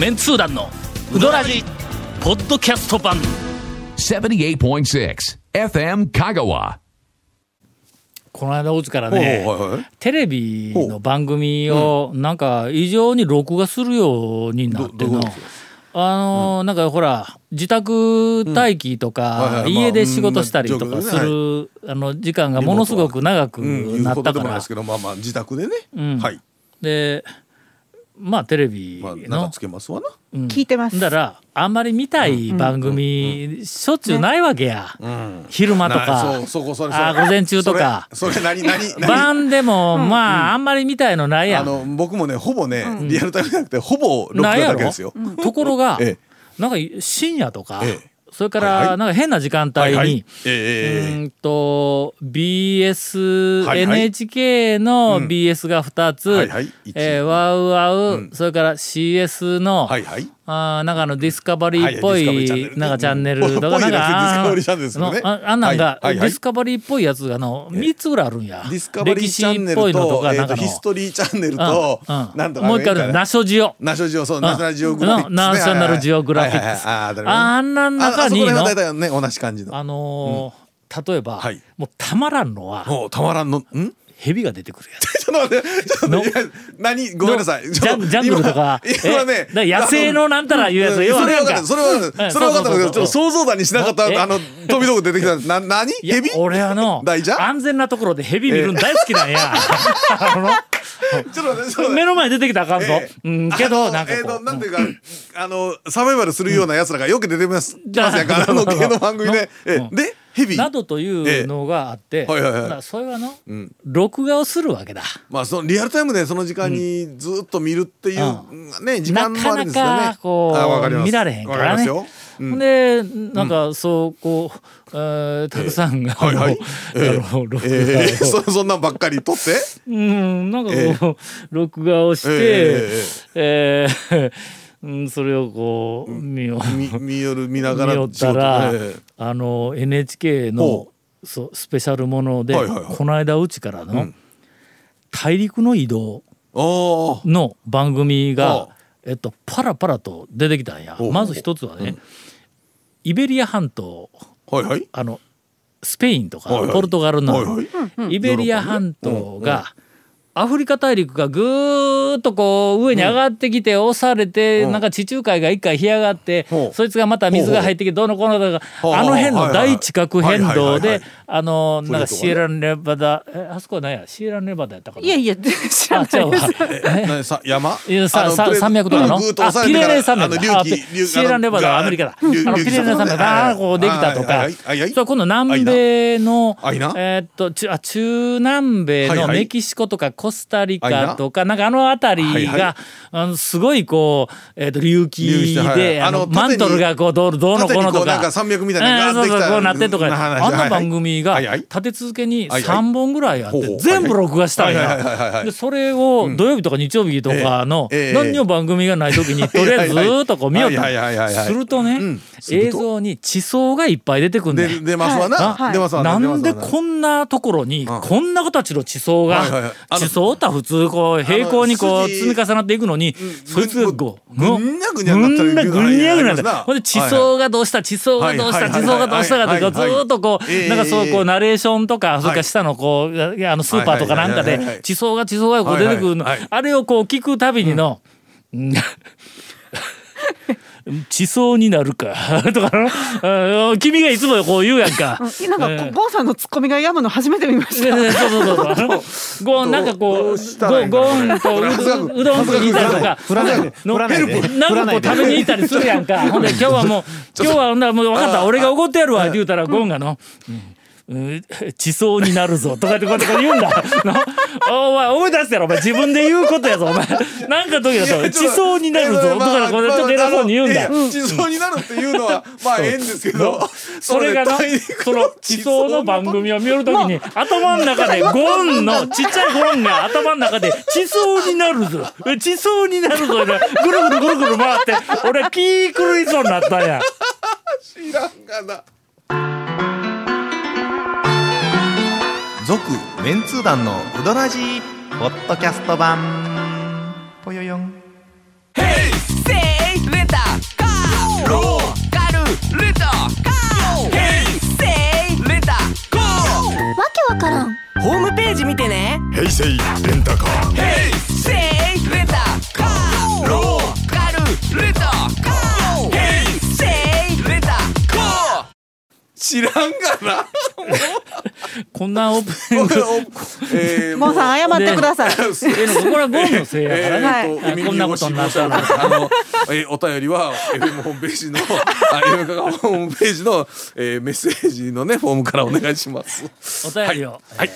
メンツー団のウドラジポッドキャスト版。78.6 FM Kagawa. この間うちからね、テレビの番組をなんか異常に録画するようになってのあのーなんかほら自宅待機とか家で仕事したりとうん。かするあの時間がものすごく長くなったから。どでもないですけど、まあまあ、自宅でね。ん。はい。でまあテレビのかつけますわな。聞いてます。だからあんまり見たい番組しょっちゅうないわけやうん。昼間となか。あ午前中とかそれ、何、何、何？晩でもまああんまり見たいのないやんあの、僕もね、ほぼね、リアルタイムじゃなくて、ほぼ録画ないやろだけですよ。ところがええなんか深夜とかええそれからなんか変な時間帯にうーんと BS、はいはい。NHK の BS が2つ、えーワウワウ、それから CS の、はいはい。あーなんかあのディスカバリーっぽはいなんかチャンネルとぽかなん。かあんなんがディスカバリーっぽいやつがあの3つぐらいあるんや。ディスカバリーチャンネル歴史っぽいのとヒストリーチャンネルと。もう一回ある。ナショジオ。ナショジオ、そう、ナショナルジオグラフィックスね。ナショナルジオグラフィックス。あんな中にの？は大体ね、同じ感じの。あのー例えば、はい。もうたまらんのはもうたまらんの、ん？蛇が出てくるやつ。ちょっと待って、ちょっと待って、いや何？ごめんなさい。ジャンジャングルとか、今今ね野生のなんたらいうやつ、それはそれは。それは分かったけど、ちょっと想像だにしなかっえ？た、あの、飛び道具出てきた。な、何？蛇？俺あの安全なところで蛇見るの大好きなんや。ちょっと目の前に出てきたらあかんぞ。え？えうん、けあど、なんかことう。なんていうか、あの、サバイバルするような奴らがよく出てます。じゃあますやんか、あの、系の番組で。えうんで、などというのがあって、はいはいはい。それはの、ん。録画をするわけだ。まあ、そのリアルタイムでその時間にずっと見るっていう、ね、時な間もかなあるんですよね。かこあわかります。う見られへんからね。うん。でなんかそうこう、えーたくさんが、はいはい。あのあの録画を、えー、そそんなんばっかり撮って。うんなんかこう、録画をして、ええ。ーうん、それをこう見よう見 見よる見ながら見よったら、あの NHK のほそうスペシャルもので、はいはいはい。この間うちからの、大陸の移動の番組がは、えっと、パラパラと出てきたんや。まず一つはね、イベリア半島あはいはい。あのスペインとか、はいはい。ポルトガルの、はいはい。イベリア半島が、アフリカ大陸がぐーっとこう上に上がってきて押されて、うん。なんか地中海が一回干上がって、そいつがまた水が入ってきてどうのこうのとか、あの辺の大地殻変動でいあのなんかシエラネバダえあそこは何や？シエラネバダやったかな？いやいや、知らないです。山？いやさ山脈とかの？あピレネー山脈だ。あシエラネバダはアメリカだ。あのピレネー山脈がこうできたとか。それ今度南米のえーっとちあ中南米のメキシコとかコスタリカとかなんかあの辺りはいはがあのすごいこうえーっと隆起隆起してはいであのマントルがこうどうどうのこうのとかか山脈みたいなのがこうなってとか。話。あの番組が立て続けにはいはい。3本ぐらいあって全部録画したんや。でそれを土曜日とか日曜日とかの何にも番組がない時にとりあえずずーっとこう見よったはいはいはいはいはい。するとね映像に地層がいっぱい出てくんねんで出ますわな、な。んでんこんなところにこんな形の地層が地層って普通こう平行にこう筋積み重なっていくのにそいつがこうぐんにゃぐにゃになったりぐんなぐんにゃぐにゃほんで地層がどうした地層がどうした地層がどうしたかってこうずっとこええうなんかそうこうナレーションとかそれから下のこうあのスーパーとかなんかで地層が地層がこう出てくるの。あれをこう聞くたびにのうん地層になるか とかの？うん君がいつもこう言うやんか。なんか、ゴンさんのツッコミがやむの初めて見ましねた。ね そうそうそうそう。ゴンなんかこどううゴンとうどうどん食いに行ったりとか。振らないでの振らないでなんかこう食べに行ったりするやんか。ほんで今日はもう今日はほんならもう分かった俺が怒ってやるわって言うたらゴンがの。うんうん地層になるぞとかってこうやって言うんだ。のお前思い出すやろお前自分で言うことやぞお前。なんか時だと地層になるぞとかこうちょっと偉そうに言うんだ。地層になるっていうのはまあええんですけどそれがな、ねその地層の番組を見るときに、頭の中でゴンの、ちっちゃいゴンが頭の中で、地層になるぞ、え地層になるぞ、ぐるぐるぐるぐる回って、俺気狂いそうになったんや。知らんがな続メンツー団のウドラジーポッドキャスト版。ぽよよん。ヘイセイレンタカーローカルレンタカー。ヘイセイレンタカー。わけわからん。ホームページ見てね。ヘイセイレンタカー。ヘイセイレンタカー。ローカルレンタカー。ヘイセイレンタカー。知らんがな。こんなオープニング えーモンさん謝ってください。ええのかこれはゴンのせいやからね、えーこんなことになったらあの、えーお便りは FM ホームページのあ FM 香川ホームページの、えーメッセージのねフォームからお願いします。お便りを、えー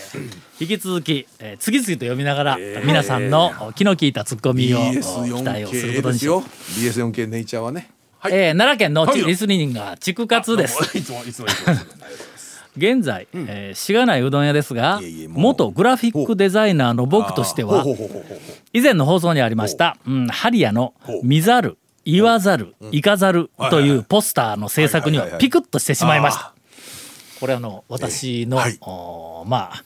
引き続き、えー次々と読みながら、皆さんの気の利いたツッコミを、期待をする BS4K ことにしようですよ。BS4K ネイチャーはね。はい。えー奈良県のはいよリスニングが畜活です。いつもいつもいつも。現在、えーしがないうどん屋ですが元グラフィックデザイナーの僕としては以前の放送にありました、うん、ハリアのほう「見ざる」「言わざる」「行かざる」というポスターの制作にははいはいはいはい。ピクッとしてしまいました。これあの私の、はい。おーまあ、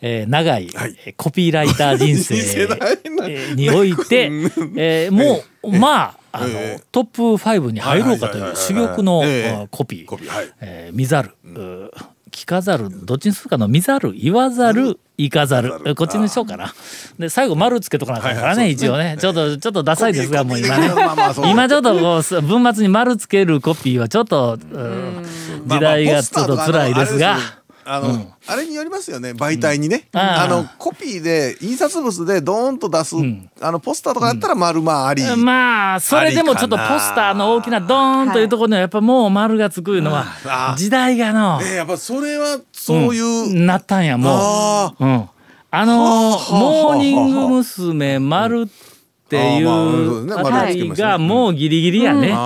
えー長い、はい。えーコピーライター人生 において、えーもう、まああの、ええ。トップ5に入ろうかという珠玉の、コピー。見ざる、う聞かざるどっちにするかの見ざる言わざる行かざる。こっちにしようかな。で最後丸つけとかなあかんからね、はいはい一応ね。ちょっとちょっとダサいですがもう今ね。今ちょっとこうす文末に丸つけるコピーはちょっと、うん。時代がちょっと辛いですが。あの、あれによりますよね媒体にね、うん。あのコピーで印刷物でドーンと出す、あのポスターとかやったら丸まああり、まあそれでもちょっとポスターの大きなドーンというところにはやっぱもう丸がつくのはあ時代がの、ねやっぱそれはそういう、なったんやもう。あうん、あのモーニング娘。丸っていうあたりがもうギリギリやね。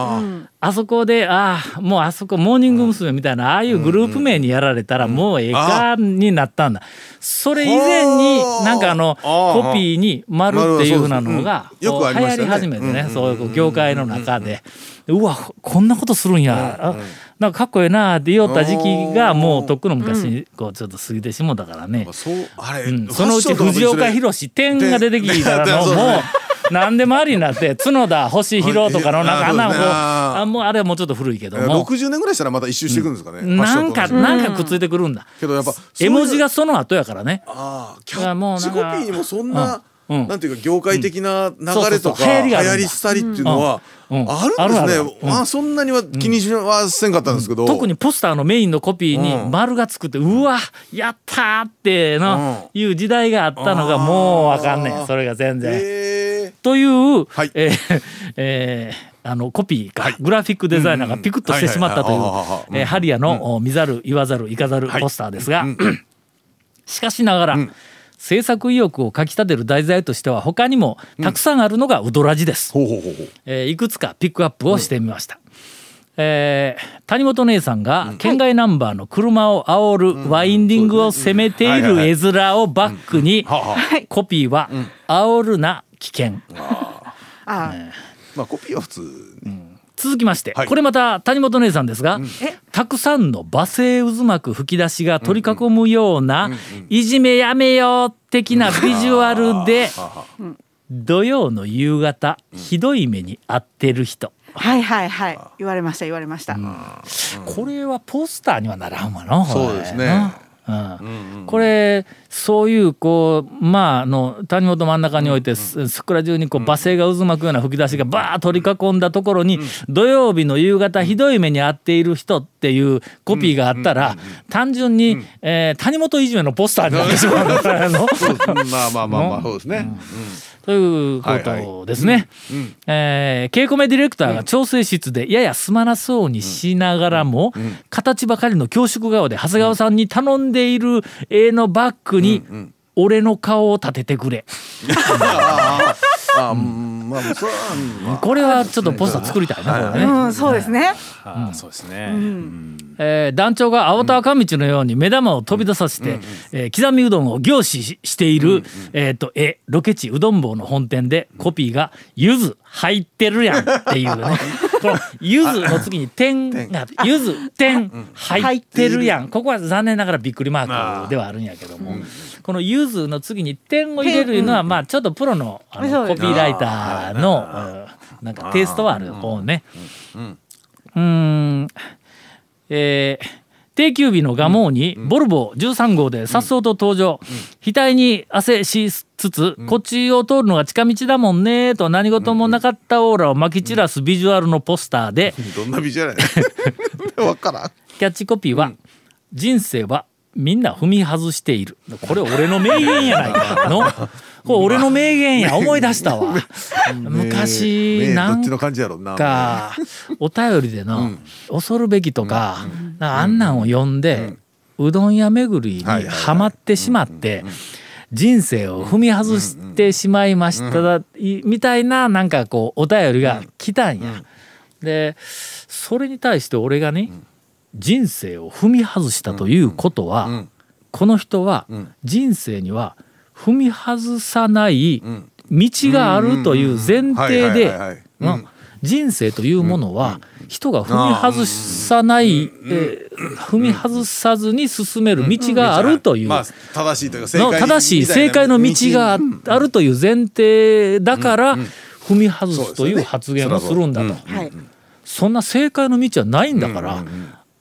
ああそこでああもうあそこモーニング娘。みたいなああいうグループ名にやられたらもうええかになったんだ。それ以前にはあなんかあのコピーに丸っていうふうなのが流行り始めてねうん。そういう業界の中で。うわこんなことするんや。あなんかかっこええなって言おった時期がもうとっくの昔にこうちょっと過ぎてしもたからね。そのうち藤岡弘天が出てきたらのもう何でもありになって角田星広とかのなんかあんなこうあもうあれはもうちょっと古いけども。60年ぐらいしたらまた一周していくんですかね、なんかなんかくっついてくるんだ。けどやっぱ絵文字ががその後やからね。ああキャッチもうなんかコピーにもそんな、うん。うん。なんていうか業界的な流れとか流行りしたりっていうのはあるんですね、あるあるうん。まあそんなには気にしはせんかったんですけど、特にポスターのメインのコピーにうん。丸がつくってうわやったーっていう時代があったのがもうわかんねあー。んそれが全然。えという、はい。えー えーあのコピーか、グラフィックデザイナーがピクッとしてしまったというハリアの、お見ざる言わざる行かざるポスターですが、しかしながら、制作意欲をかきたてる題材としては他にもたくさんあるのがウドラジです。ほうほうほうほう。えーいくつかピックアップをしてみました。えー谷本姉さんが県外ナンバーの車を煽るワインディングを攻めている絵面をバックにコピーは「煽るな危険」あまあコピーは普通。に、続きまして、はい。これまた谷本姉さんですが、え？たくさんの罵声渦巻く吹き出しが取り囲むような、いじめやめよう的なビジュアルで、土曜の夕方、ひどい目に遭ってる人。はいはいはい。言われました言われました。これはポスターにはならんわな。そうですねうん。これそういうこうまああの谷本真ん中においてすそこら中にこう罵声が渦巻くような吹き出しがバーッ取り囲んだところに土曜日の夕方ひどい目に遭っている人っていうコピーがあったら単純にえー谷本いじめのポスターになってしまうあまあまあまあ そうですね、ということですね。えー稽古目ディレクターが調整室でややすまなそうにしながらも、形ばかりの恐縮顔で長谷川さんに頼んでいる絵のバッグに、俺の顔を立ててくれ。あまあそれはうんまあ。これはちょっとポスター作りたいな、これね。うんそうですね。あーそうですね、えー団長が青田赤道のように目玉を飛び出させて、えー刻みうどんを凝視ししている、えー、と絵ロケ地うどん坊の本店でコピーが「ゆず入ってるやん」っていうね この「ゆず」の次に点が「ゆず点入ってるやん」ここは残念ながらびっくりマークではあるんやけども、この「ゆず」の次に点を入れるいうのは、まあちょっとプロのあのコピーライターのうんなんかテイストはある方ね。うーん、えー定休日の蒲生にボルボ13号で颯爽と登場、額に汗しつつ、こっちを通るのが近道だもんねと何事もなかったオーラをまき散らすビジュアルのポスターで、どんなビジュアルや からん。キャッチコピーは「人生はみんな踏み外している」これ俺の名言やないか。のこれ俺の名言や思い出したわ。昔なんかお便りでの恐るべきとかなんかあんなんを読んでうどん屋巡りにはまってしまって人生を踏み外してしまいましたいみたいななんかこうお便りが来たんや。でそれに対して俺がね人生を踏み外したということはこの人は人生には踏み外さない道があるという前提で人生というものは人が踏み外さない、えー踏み外さずに進める道があるという。まあ正しいというか正の解正しい正解の道がああるという前提だから踏み外すという発言をするんだと。はい。そんな正解の道はないんだから、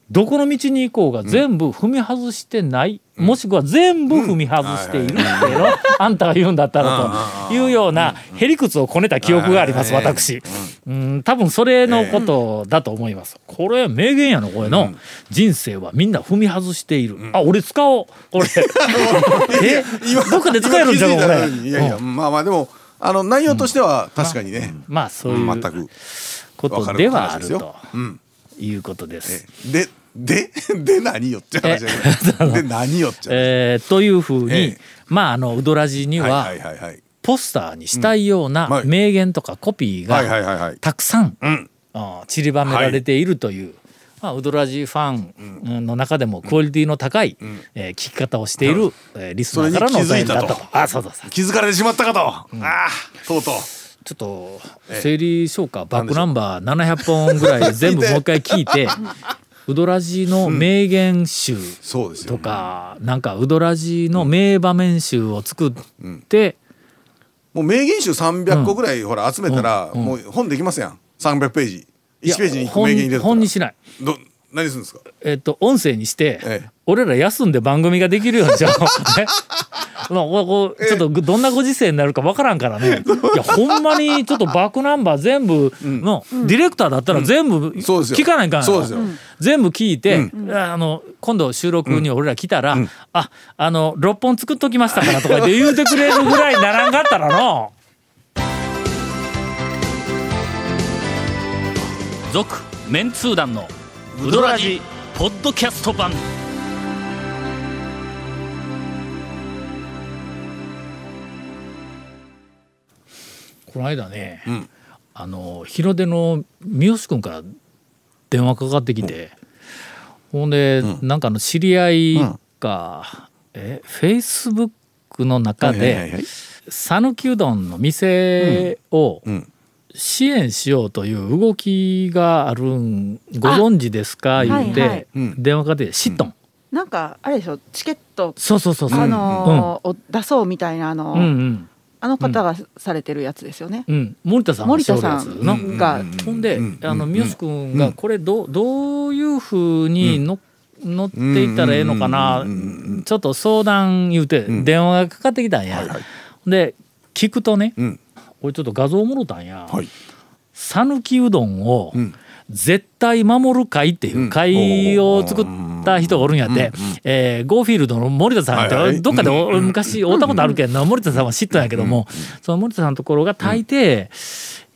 どこの道に行こうが全部踏み外してない、もしくは全部踏み外しているっていうのをあんたが言うんだったらというようなへりくつをこねた記憶があります私。うん。多分それのことだと思います。これ名言やのこれの。人生はみんな踏み外している。あ俺使おう。これ。え？どっかで使えるんじゃんこれ。いやいやまあまあでもあの内容としては確かにね。まあそういう全くことではあると。うんいうことです。でで で何よって話で何よって話。えーというふうに、ええ。まああのウドラジには、はいはいはいはい。ポスターにしたいようなはい。名言とかコピーがたくさん、うん。あー散りばめられているという、まあ、ウドラジファンの中でもクオリティの高い、えー聞き方をしている、えーリスナーからのお便りだと。それに気づいたと。あそうそうそう気づかれてしまったかと。ああとうとうちょっと整理しようかバックナンバー700本ぐらい全部もう一回聞いて ウドラジの名言集とか、なんかウドラジの名場面集を作って、もう名言集300個ぐらいほら集めたらもう本できますやん。300ページ。いや1ページに1個本名言入れる本にしない。ど何するんですか？えっと、音声にして、ええ。俺ら休んで番組ができるようにしよう。ね。まあ、ここちょっとどんなご時世になるかわからんからね。いや、ほんまにちょっとバックナンバー全部の、ディレクターだったら全部そうですよ。聞かないかんやろ。そうですよ。全部聞いて、あの、今度収録に俺ら来たら、あ、あの、6本作っときましたからとか言って言うてくれるぐらいならんかったらの。続メンツー団のウドラジポッドキャスト版。この間ね、あの日の出の三好君から電話かかってきて、ほんで、なんかあの知り合いが、えフェイスブックの中はいはいはいはい。で讃岐うどんの店をん支援しようという動きがあるんご存知ですか？言うて、はいはい。うん。電話かかってシットン、なんかあれでしょ？チケット。そうそうそうそう、あのーを出そうみたいなあのうんうん。あの方がされてるやつですよね。うん、森田さんが森田さんが。ほんで、あの三好君がこれどうどういうふうにの、乗っていったらええのかな、ちょっと相談言うて電話がかかってきたんや。で聞くとね、うんこれちょっと画像もろたんや。はい。讃岐、うどんをん。絶対守る会っていう会を作った人がおるんやって、えーゴーフィールドの森田さんって、はいはい。どっかでお昔会ったことあるけんな。森田さんは知ったんやけども、その森田さんのところが大抵、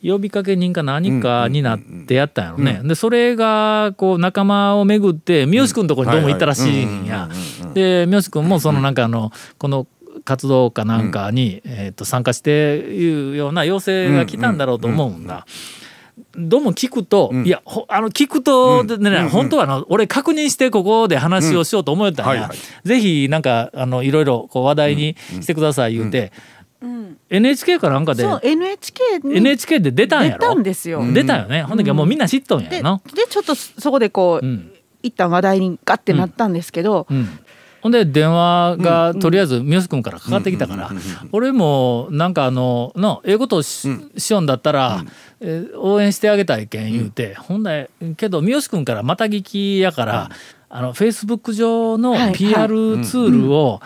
呼びかけ人か何かになってやったんやろね。でそれがこう仲間を巡って三好君のところにどうも行ったらしいんや。で三好君もそのなんかあのこの活動かなんかに、えー、と参加していうような要請が来たんだろうと思うんだ。どうも聞くと、いやほあの聞くとでね、本当はあの俺確認してここで話をしようと思ったんや、はいはい。ぜひなんかあのいろいろこう話題にしてください言うて、うん、NHK かなんかでそう NHK に NHK で出たんやろ？出たんですよ。出たよね、ほんでもうみんな知っとんやでな。でちょっとそこでこう、うん。一旦話題にガッてなったんですけど、うんほんで電話がとりあえず三好君からかかってきたから俺もなんかあののええことをし,、しよんだったら、えー応援してあげたいけん言うて、ほんでけど三好君からまた聞きやから、あのフェイスブック上の PR ツールを、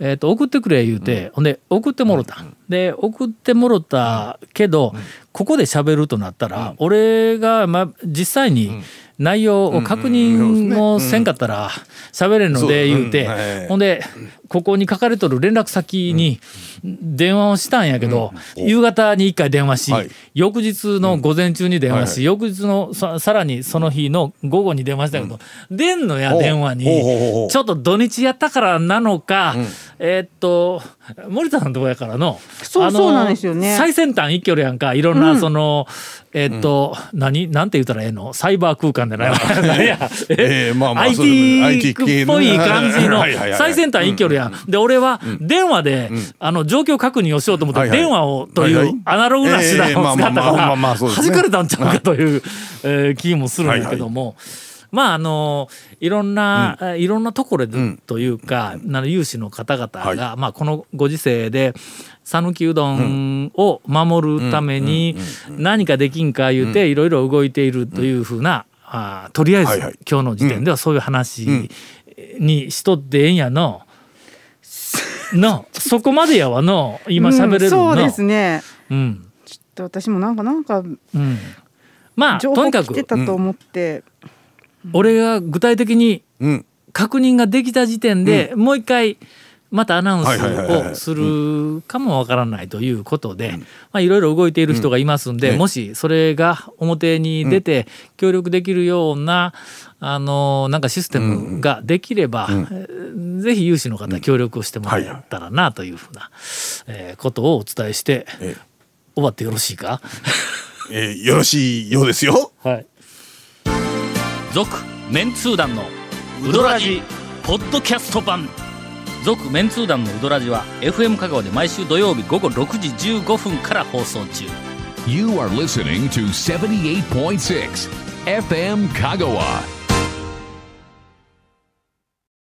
えー、と送ってくれ言うて、ほんで送ってもろた、で送ってもろたけど、ここで喋るとなったら、俺が、ま、実際に内容を確認をせんかったら喋れんので言うて、ほんでここに書かれとる連絡先に電話をしたんやけど、夕方に1回電話し、はい。翌日の午前中に電話し、翌日のささらにその日の午後に電話したけど、出んのや電話に。ちょっと土日やったからなのか、えーっと森田さんのとこやからのそうそうなんですよね。最先端一挙やんかいろんなその、えーっと、何なんて言ったらええの？サイバー空間でないわ何や IT っぽい感じの最先端一挙やん。で俺は電話で、あの状況確認をしようと思って、はいはい。電話をといはいはい。うアナログな手段ええを使ったからあまあそうですね。弾かれたんちゃうかという、えー気もするんだけども。まああのいろんな、いろんなところでというか、あの有志の方々が、まあ、このご時世で讃岐うどんを守るために何かできんか言うていろいろ動いているというふうな、あーとりあえず、はいはい。今日の時点ではそういう話にしとってええんやの。のそこまでやわの今喋れるの、うんそうですね。うん。ちょっと私もなんかなんかうん、まあ情報とにかく来てたと思って、俺が具体的にうん。確認ができた時点で、もう一回またアナウンスをするかもわからないということで、まあ、いろいろ動いている人がいますんで、うん。もしそれが表に出て協力できるような、あのなんかシステムができれば、えーぜひ有志の方協力をしてもらえたらなというふうな、えーことをお伝えして、え終わってよろしいか？えーよろしいようですよはい。続メンツー団のウドラジポッドキャスト版。続メンツー団のウドラジは FM 香川で毎週土曜日午後6時15分から放送中。You are listening to 78.6 FM Kagawa.